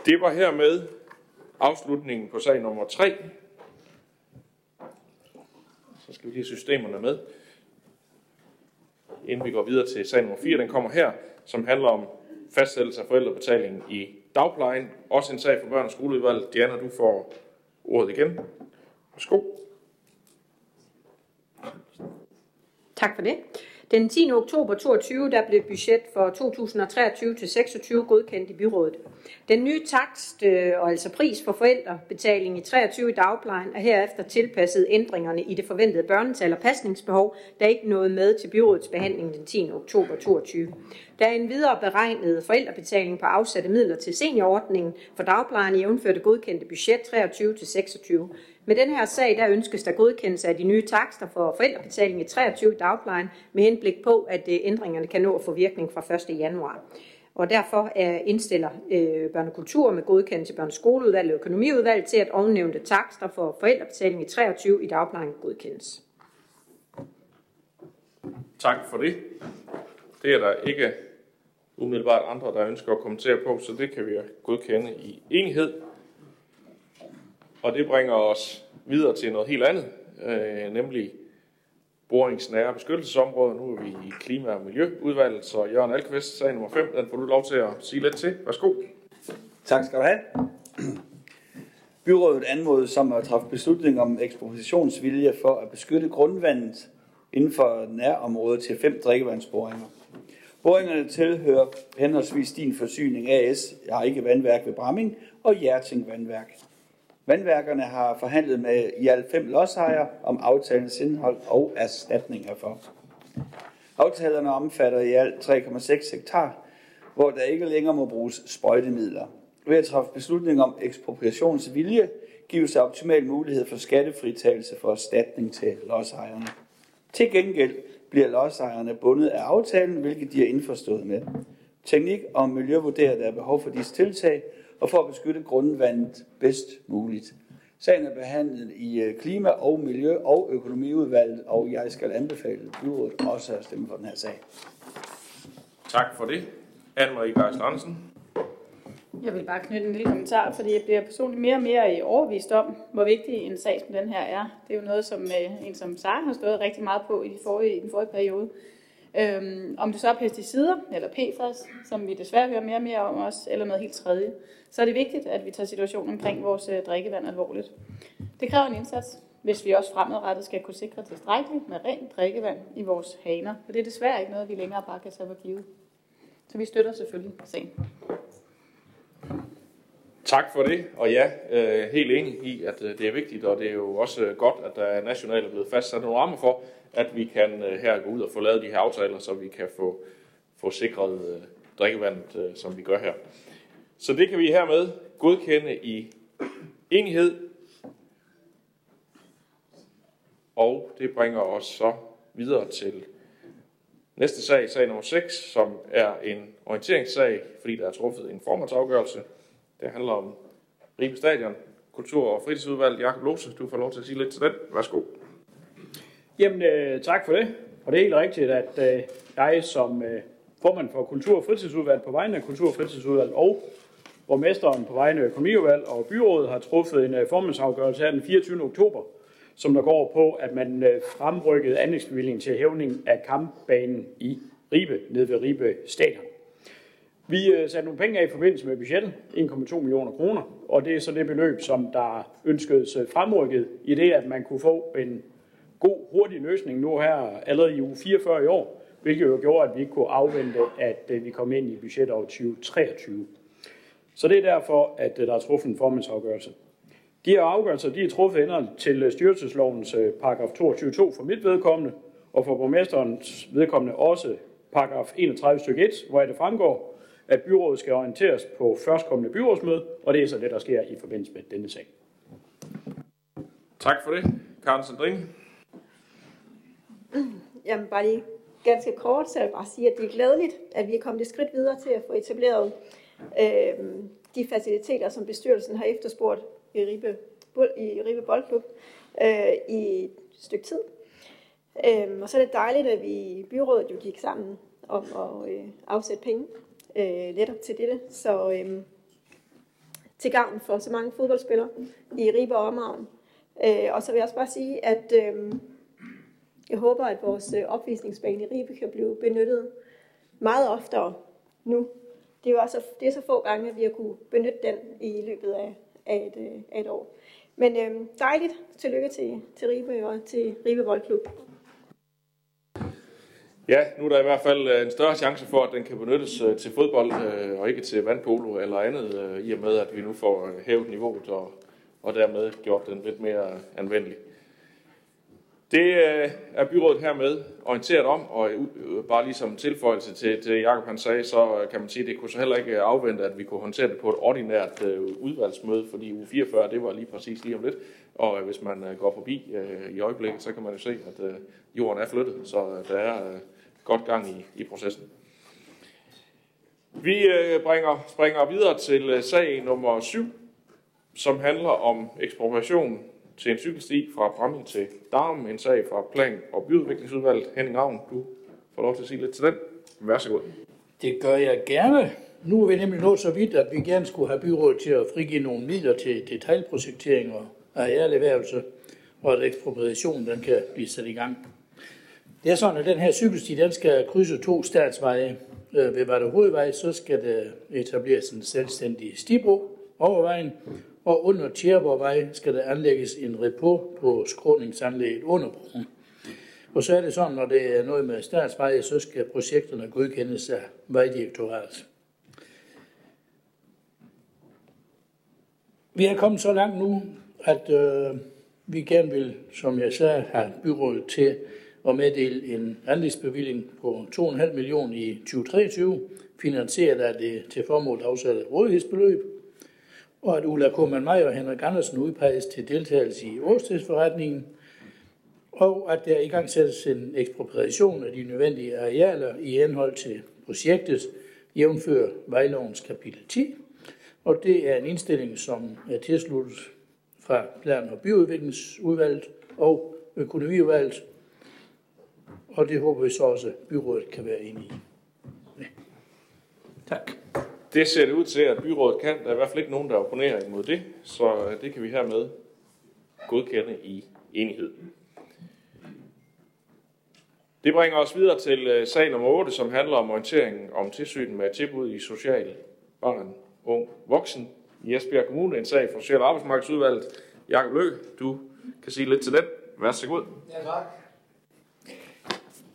Det var hermed afslutningen på sag nummer 3. Så skal vi lige have systemerne med. Inden vi går videre til sag nummer 4, den kommer her, som handler om fastsættelse af forældrebetaling i dagplejen. Også en sag for børn- og skoleudvalget. Diana, du får ordet igen. Værsgo. Tak for det. Den 10. oktober 2022 der blev budget for 2023-26 godkendt i byrådet. Den nye takst, øh, og altså pris for forældrebetaling i 23 i dagplejen, er herefter tilpasset ændringerne i det forventede børnetal og pasningsbehov, der ikke nåede med til byrådets behandling den 10. oktober 2022. Der er en videre beregnet forældrebetaling på afsatte midler til seniorordningen for dagplejen i jævnførte godkendte budget 23-26. Med den her sag, der ønskes der godkendelse af de nye takster for forældrebetaling i 23 dagplejen, med henblik på, at øh, ændringerne kan nå at få virkning fra 1. januar. Og derfor øh, indstiller øh, Børnekultur med godkendelse Børneskoleudvalget og Økonomiudvalget økonomiudvalg til, at ovennævnte takster for forældrebetaling i 23 i dagplejen godkendes. Tak for det. Det er der ikke umiddelbart andre, der ønsker at kommentere på, så det kan vi godkende i enighed. Og det bringer os videre til noget helt andet, øh, nemlig boringsnære beskyttelsesområder. Nu er vi i klima- og miljøudvalget, så Jørgen Alkvist, sag nummer 5, den får du lov til at sige lidt til. Værsgo. Tak skal du have. Byrådet anmodes som at træffe beslutning om ekspropriationsvilje for at beskytte grundvandet inden for nærområdet til fem drikkevandsboringer. Boringerne tilhører henholdsvis Din Forsyning AS, jeg har ikke vandværk ved Bramming, og Hjerting Vandværk. Vandværkerne har forhandlet med i alt fem lodsejere om aftalens indhold og erstatning herfor. Aftalerne omfatter i alt 3,6 hektar, hvor der ikke længere må bruges sprøjtemidler. Ved at træffe beslutning om ekspropriationsvilje, gives der optimal mulighed for skattefritagelse for erstatning til lodsejerne. Til gengæld bliver lodsejerne bundet af aftalen, hvilket de er indforstået med. Teknik og miljø vurderer, at der er behov for disse tiltag, og for at beskytte grundvandet bedst muligt. Sagen er behandlet i øh, klima- og miljø- og økonomiudvalget, og jeg skal anbefale byrådet også at stemme for den her sag. Tak for det. Anne-Marie Geisler Andersen. Jeg vil bare knytte en lille kommentar, fordi jeg bliver personligt mere og mere overvist om, hvor vigtig en sag som den her er. Det er jo noget, som øh, en som Sara har stået rigtig meget på i, de forrige, i den forrige periode. Øhm, om det så er pesticider eller PFAS, som vi desværre hører mere og mere om os, eller noget helt tredje, så er det vigtigt, at vi tager situationen omkring vores øh, drikkevand alvorligt. Det kræver en indsats, hvis vi også fremadrettet skal kunne sikre tilstrækkeligt med rent drikkevand i vores haner. For det er desværre ikke noget, vi længere bare kan tage for givet. Så vi støtter selvfølgelig sagen. Tak for det, og ja, øh, helt enig i, at øh, det er vigtigt, og det er jo også øh, godt, at der er nationalt blevet fastsat nogle rammer for, at vi kan øh, her gå ud og få lavet de her aftaler, så vi kan få, få sikret øh, drikkevandet, øh, som vi gør her. Så det kan vi hermed godkende i enighed, og det bringer os så videre til næste sag, sag nummer 6, som er en orienteringssag, fordi der er truffet en formandsafgørelse. Det handler om Ribe Stadion, Kultur- og fritidsudvalg. Jakob Lose, du får lov til at sige lidt til den. Værsgo. Jamen, øh, tak for det. Og det er helt rigtigt, at øh, jeg som øh, formand for Kultur- og fritidsudvalg på vegne af Kultur- og fritidsudvalg og borgmesteren på vegne af økonomiudvalg og byrådet har truffet en øh, formandsafgørelse her den 24. oktober, som der går på, at man øh, fremrykkede anlægsbevillingen til hævning af kampbanen i Ribe, nede ved Ribe Stadion. Vi øh, satte nogle penge af i forbindelse med budgettet, 1,2 millioner kroner, og det er så det beløb, som der ønskedes øh, fremrykket i det, at man kunne få en god, hurtig løsning nu her allerede i uge 44 i år, hvilket jo gjorde, at vi ikke kunne afvente, at øh, vi kom ind i budgetåret 2023. Så det er derfor, at der er truffet en formandsafgørelse. De her afgørelser de er truffet ændret til styrelseslovens paragraf 22.2 for mit vedkommende, og for borgmesterens vedkommende også paragraf 31 stykke 1, hvor det fremgår, at byrådet skal orienteres på førstkommende byrådsmøde, og det er så det, der sker i forbindelse med denne sag. Tak for det. Karen Sandrine. Jamen bare lige ganske kort, så jeg vil bare sige, at det er glædeligt, at vi er kommet et skridt videre til at få etableret øh, de faciliteter, som bestyrelsen har efterspurgt i Ribe, i Ribe Boldklub øh, i et stykke tid. Øh, og så er det dejligt, at vi i byrådet jo gik sammen om at øh, afsætte penge øh, netop til dette. Så øh, til gavn for så mange fodboldspillere i Ribe og omegn. Øh, og så vil jeg også bare sige, at øh, jeg håber, at vores øh, opvisningsbane i Ribe kan blive benyttet meget oftere nu. Det er jo også det er så få gange, at vi har kunne benytte den i løbet af, af, et, øh, af et år. Men øh, dejligt. Tillykke til, til Ribe og til Ribe Voldklub. Ja, nu er der i hvert fald øh, en større chance for, at den kan benyttes øh, til fodbold øh, og ikke til vandpolo eller andet, i og med at vi nu får hævet niveauet og, og dermed gjort den lidt mere anvendelig. Det er byrådet hermed orienteret om, og bare ligesom tilføjelse til, til Jacob han sagde, så kan man sige, at det kunne så heller ikke afvente, at vi kunne håndtere det på et ordinært udvalgsmøde, fordi uge 44, det var lige præcis lige om lidt. Og hvis man går forbi i øjeblikket, så kan man jo se, at jorden er flyttet, så der er godt gang i, i processen. Vi øh, bringer, springer videre til øh, sag nummer 7, som handler om ekspropriation til en cykelsti fra Bramming til Darm, en sag fra Plan- og Byudviklingsudvalget. Henning Ravn, du får lov til at sige lidt til den. Vær så god. Det gør jeg gerne. Nu er vi nemlig nået så vidt, at vi gerne skulle have byrådet til at frigive nogle midler til detaljprojektering og arealerhvervelse, og at ekspropriationen den kan blive sat i gang. Det er sådan, at den her cykelsti, den skal krydse to statsveje. Øh, ved Varde Hovedvej, så skal der etableres en selvstændig stibro over vejen, og under Tjerborgvej skal der anlægges en repo på skråningsanlægget under broen. Og så er det sådan, når det er noget med statsveje, så skal projekterne godkendes af Vejdirektoratet. Vi er kommet så langt nu, at øh, vi gerne vil, som jeg sagde, have byrådet til og meddele en anlægsbevilling på 2,5 millioner i 2023, finansieret af det til formål afsatte rådighedsbeløb, og at Ulla Koman Meyer og Henrik Andersen udpeges til deltagelse i årstidsforretningen, og at der i gang sættes en ekspropriation af de nødvendige arealer i henhold til projektet, jævnfører vejlovens kapitel 10, og det er en indstilling, som er tilsluttet fra Plan- og Byudviklingsudvalget og Økonomiudvalget, og det håber vi så også, at byrådet kan være enige i. Ja. Tak. Det ser det ud til, at byrådet kan. Der er i hvert fald ikke nogen, der opponerer imod det, så det kan vi hermed godkende i enighed. Det bringer os videre til øh, sag nummer 8, som handler om orientering om tilsyn med tilbud i social barn, ung, voksen i Esbjerg Kommune. En sag for Social- og Arbejdsmarkedsudvalget. Jakob Lø, du kan sige lidt til den. Vær så god. Ja, tak.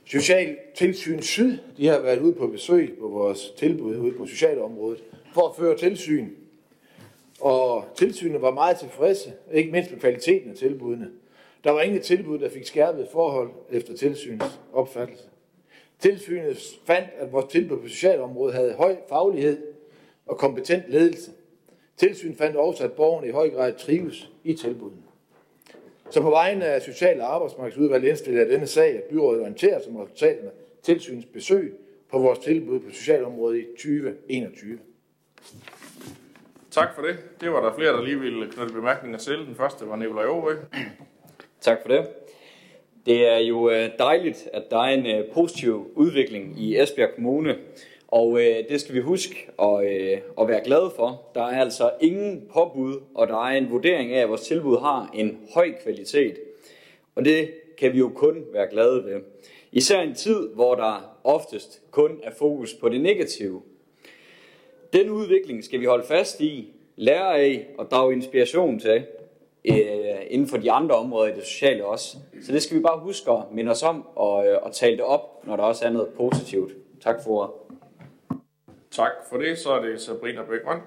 Social Tilsyn Syd, de har været ude på besøg på vores tilbud ude på socialområdet for at føre tilsyn. og tilsynet var meget tilfredse, ikke mindst med kvaliteten af tilbudene. Der var ingen tilbud, der fik skærpet forhold efter tilsynets opfattelse. Tilsynet fandt, at vores tilbud på socialområdet havde høj faglighed og kompetent ledelse. Tilsynet fandt også, at borgerne i høj grad trives i tilbudene. Så på vegne af Social- og Arbejdsmarkedsudvalget indstiller jeg denne sag, at byrådet orienterer som resultaterne tilsynets besøg på vores tilbud på socialområdet i 2021. Tak for det. Det var der flere, der lige ville knytte bemærkninger til. Den første var Nikolaj Aarhøj. Tak for det. Det er jo øh, dejligt, at der er en øh, positiv udvikling i Esbjerg Kommune, og øh, det skal vi huske at, øh, at være glade for. Der er altså ingen påbud, og der er en vurdering af, at vores tilbud har en høj kvalitet. Og det kan vi jo kun være glade ved. Især i en tid, hvor der oftest kun er fokus på det negative. Den udvikling skal vi holde fast i, lære af og drage inspiration til øh, inden for de andre områder i det sociale også. Så det skal vi bare huske at minde os om og, øh, og tale det op, når der også er noget positivt. Tak for ordet. Tak for det. Så er det Sabrina Bækman.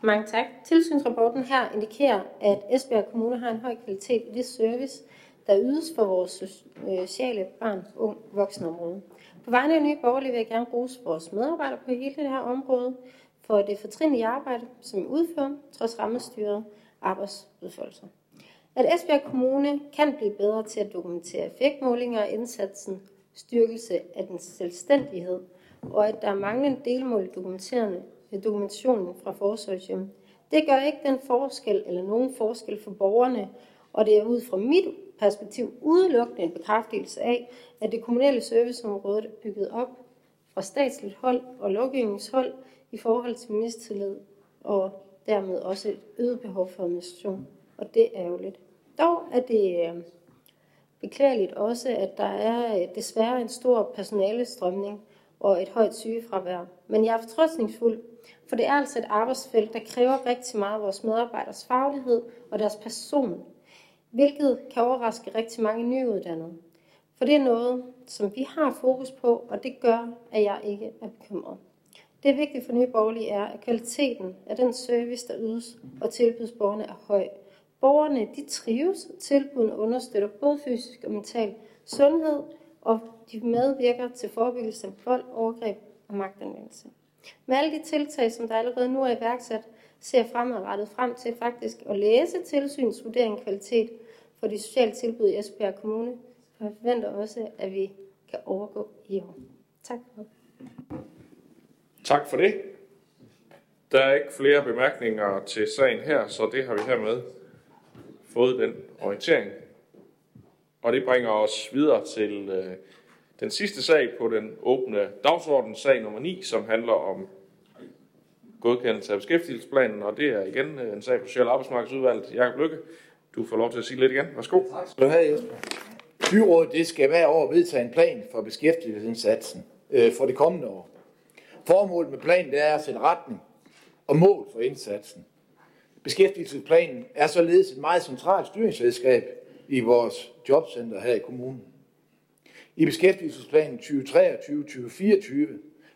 Mange tak. Tilsynsrapporten her indikerer, at Esbjerg Kommune har en høj kvalitet i det service, der ydes for vores øh, sociale barn, ung, voksenområde. På vegne af Nye Borgerlige vil jeg gerne rose vores medarbejdere på hele det her område for det fortrinlige arbejde, som vi udfører, trods rammestyret arbejdsudfoldelser. At Esbjerg Kommune kan blive bedre til at dokumentere effektmålinger og indsatsen, styrkelse af den selvstændighed, og at der er mange delmål i dokumentationen fra forsorgshjem. Det gør ikke den forskel eller nogen forskel for borgerne, og det er ud fra mit perspektiv udelukkende en bekræftelse af, at det kommunale serviceområde er bygget op fra statsligt hold og lovgivningshold i forhold til mistillid og dermed også et øget behov for administration. Og det er jo lidt. Dog er det øh, beklageligt også, at der er øh, desværre en stor personalestrømning og et højt sygefravær. Men jeg er fortrøstningsfuld, for det er altså et arbejdsfelt, der kræver rigtig meget af vores medarbejders faglighed og deres person, hvilket kan overraske rigtig mange nyuddannede. For det er noget, som vi har fokus på, og det gør, at jeg ikke er bekymret. Det vigtige for Nye Borgerlige er, at kvaliteten af den service, der ydes og tilbydes borgerne, er høj. Borgerne de trives, og tilbudene understøtter både fysisk og mental sundhed, og de medvirker til forebyggelse af vold, overgreb og magtanvendelse. Med alle de tiltag, som der allerede nu er iværksat, ser jeg fremadrettet frem til faktisk at læse tilsynsvurdering kvalitet for de sociale tilbud i Esbjerg Kommune, og jeg forventer også, at vi kan overgå i år. Tak for Tak for det. Der er ikke flere bemærkninger til sagen her, så det har vi hermed fået den orientering. Og det bringer os videre til øh, den sidste sag på den åbne dagsorden, sag nummer 9, som handler om godkendelse af beskæftigelsesplanen, og det er igen øh, en sag på Social Arbejdsmarkedsudvalget. Jakob Lykke, du får lov til at sige lidt igen. Værsgo. Tak skal du have, Jesper. Byrådet det skal hver år vedtage en plan for beskæftigelsesindsatsen øh, for det kommende år. Formålet med planen det er at sætte retning og mål for indsatsen. Beskæftigelsesplanen er således et meget centralt styringsredskab i vores jobcenter her i kommunen. I beskæftigelsesplanen 2023-2024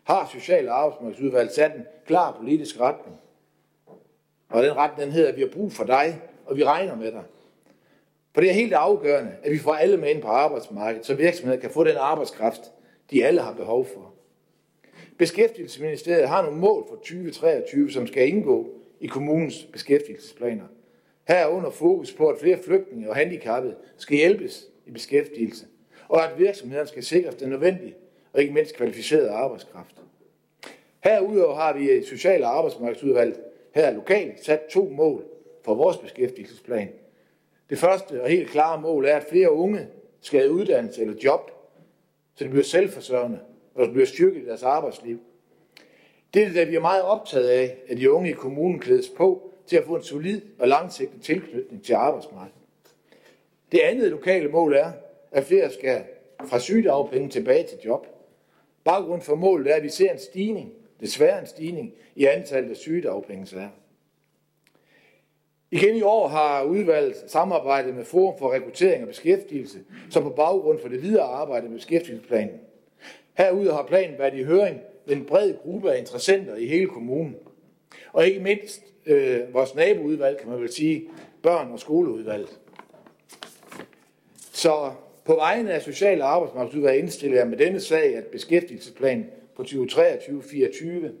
har Social- og Arbejdsmarkedsudvalget sat en klar politisk retning. Og den retning den hedder, at vi har brug for dig, og vi regner med dig. For det er helt afgørende, at vi får alle med ind på arbejdsmarkedet, så virksomheder kan få den arbejdskraft, de alle har behov for. Beskæftigelsesministeriet har nogle mål for 2023, som skal indgå i kommunens beskæftigelsesplaner. Her under fokus på, at flere flygtninge og handicappede skal hjælpes i beskæftigelse, og at virksomhederne skal sikres den nødvendige og ikke mindst kvalificerede arbejdskraft. Herudover har vi i Social- og arbejdsmarkedsudvalg her lokalt sat to mål for vores beskæftigelsesplan. Det første og helt klare mål er, at flere unge skal have uddannelse eller job, så de bliver selvforsørgende og bliver styrket i deres arbejdsliv. Det er det, vi er meget optaget af, at de unge i kommunen klædes på til at få en solid og langsigtet tilknytning til arbejdsmarkedet. Det andet lokale mål er, at flere skal fra sygedagpenge tilbage til job. Baggrund for målet er, at vi ser en stigning, desværre en stigning, i antallet af sygedagpengesager. Igen i år har udvalget samarbejdet med Forum for Rekruttering og Beskæftigelse, som på baggrund for det videre arbejde med beskæftigelsesplanen Herude har planen været i høring med en bred gruppe af interessenter i hele kommunen. Og ikke mindst øh, vores naboudvalg, kan man vel sige, børn- og skoleudvalget. Så på vegne af Social- og Arbejdsmarkedsudvalget indstiller jeg med denne sag, at beskæftigelsesplanen på 2023-24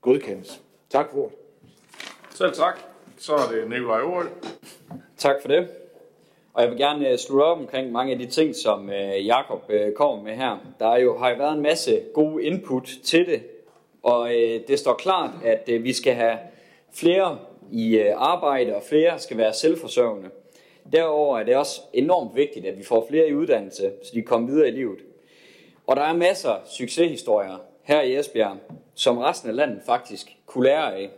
godkendes. Tak for ordet. Selv tak. Så er det Nikolaj Aarhus. Tak for det. Og jeg vil gerne øh, slutte op omkring mange af de ting, som øh, Jakob øh, kommer med her. Der er jo, har jo været en masse gode input til det, og det står klart, at vi skal have flere i øh, arbejde, og flere skal være selvforsørgende. Derover er det også enormt vigtigt, at vi får flere i uddannelse, så de kommer videre i livet. Og der er masser af succeshistorier her i Esbjerg, som resten af landet faktisk kunne lære af.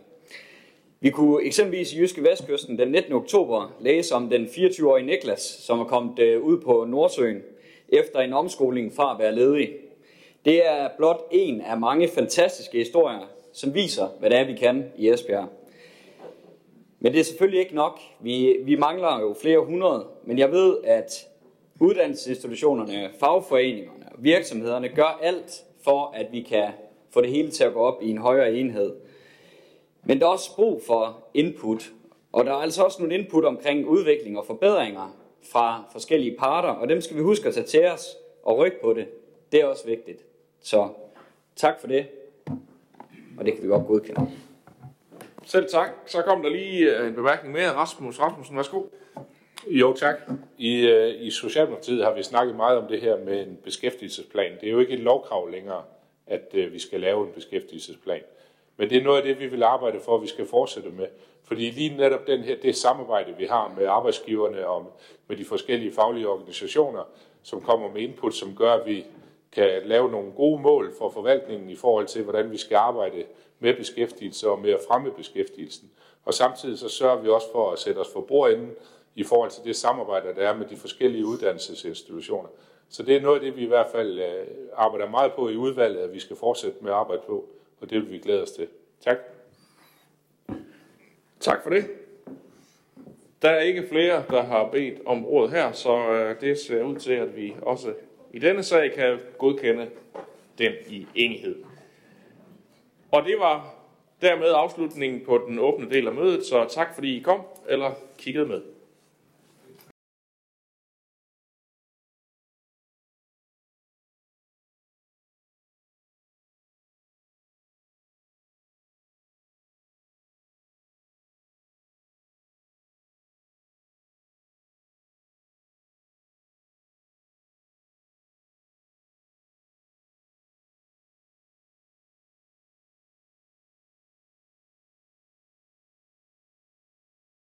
Vi kunne eksempelvis i Jyske Vestkysten den 19. oktober læse om den 24-årige Niklas, som er kommet øh, ud på Nordsøen efter en omskoling fra at være ledig. Det er blot en af mange fantastiske historier, som viser, hvad det er, vi kan i Esbjerg. Men det er selvfølgelig ikke nok. Vi, vi mangler jo flere hundrede, men jeg ved, at uddannelsesinstitutionerne, fagforeningerne og virksomhederne gør alt for, at vi kan få det hele til at gå op i en højere enhed. Men der er også brug for input, og der er altså også nogle input omkring udvikling og forbedringer fra forskellige parter, og dem skal vi huske at tage til os og rykke på det. Det er også vigtigt. Så tak for det, og det kan vi godt godkende. Selv tak. Så kom der lige øh, en bemærkning mere. Rasmus Rasmussen, værsgo. Jo, tak. I, øh, I Socialdemokratiet har vi snakket meget om det her med en beskæftigelsesplan. Det er jo ikke et lovkrav længere, at øh, vi skal lave en beskæftigelsesplan. Men det er noget af det, vi vil arbejde for, at vi skal fortsætte med. Fordi lige netop den her, det samarbejde, vi har med arbejdsgiverne og med de forskellige faglige organisationer, som kommer med input, som gør, at vi kan lave nogle gode mål for forvaltningen i forhold til, hvordan vi skal arbejde med beskæftigelse og med at fremme beskæftigelsen. Og samtidig så sørger vi også for at sætte os for bordenden i forhold til det samarbejde, der er med de forskellige uddannelsesinstitutioner. Så det er noget af det, vi i hvert fald øh, arbejder meget på i udvalget, at vi skal fortsætte med at arbejde på og det vil vi glæde os til. Tak. Tak for det. Der er ikke flere, der har bedt om ordet her, så øh, det ser ud til, at vi også i denne sag kan godkende den i enighed. Og det var dermed afslutningen på den åbne del af mødet, så tak fordi I kom eller kiggede med.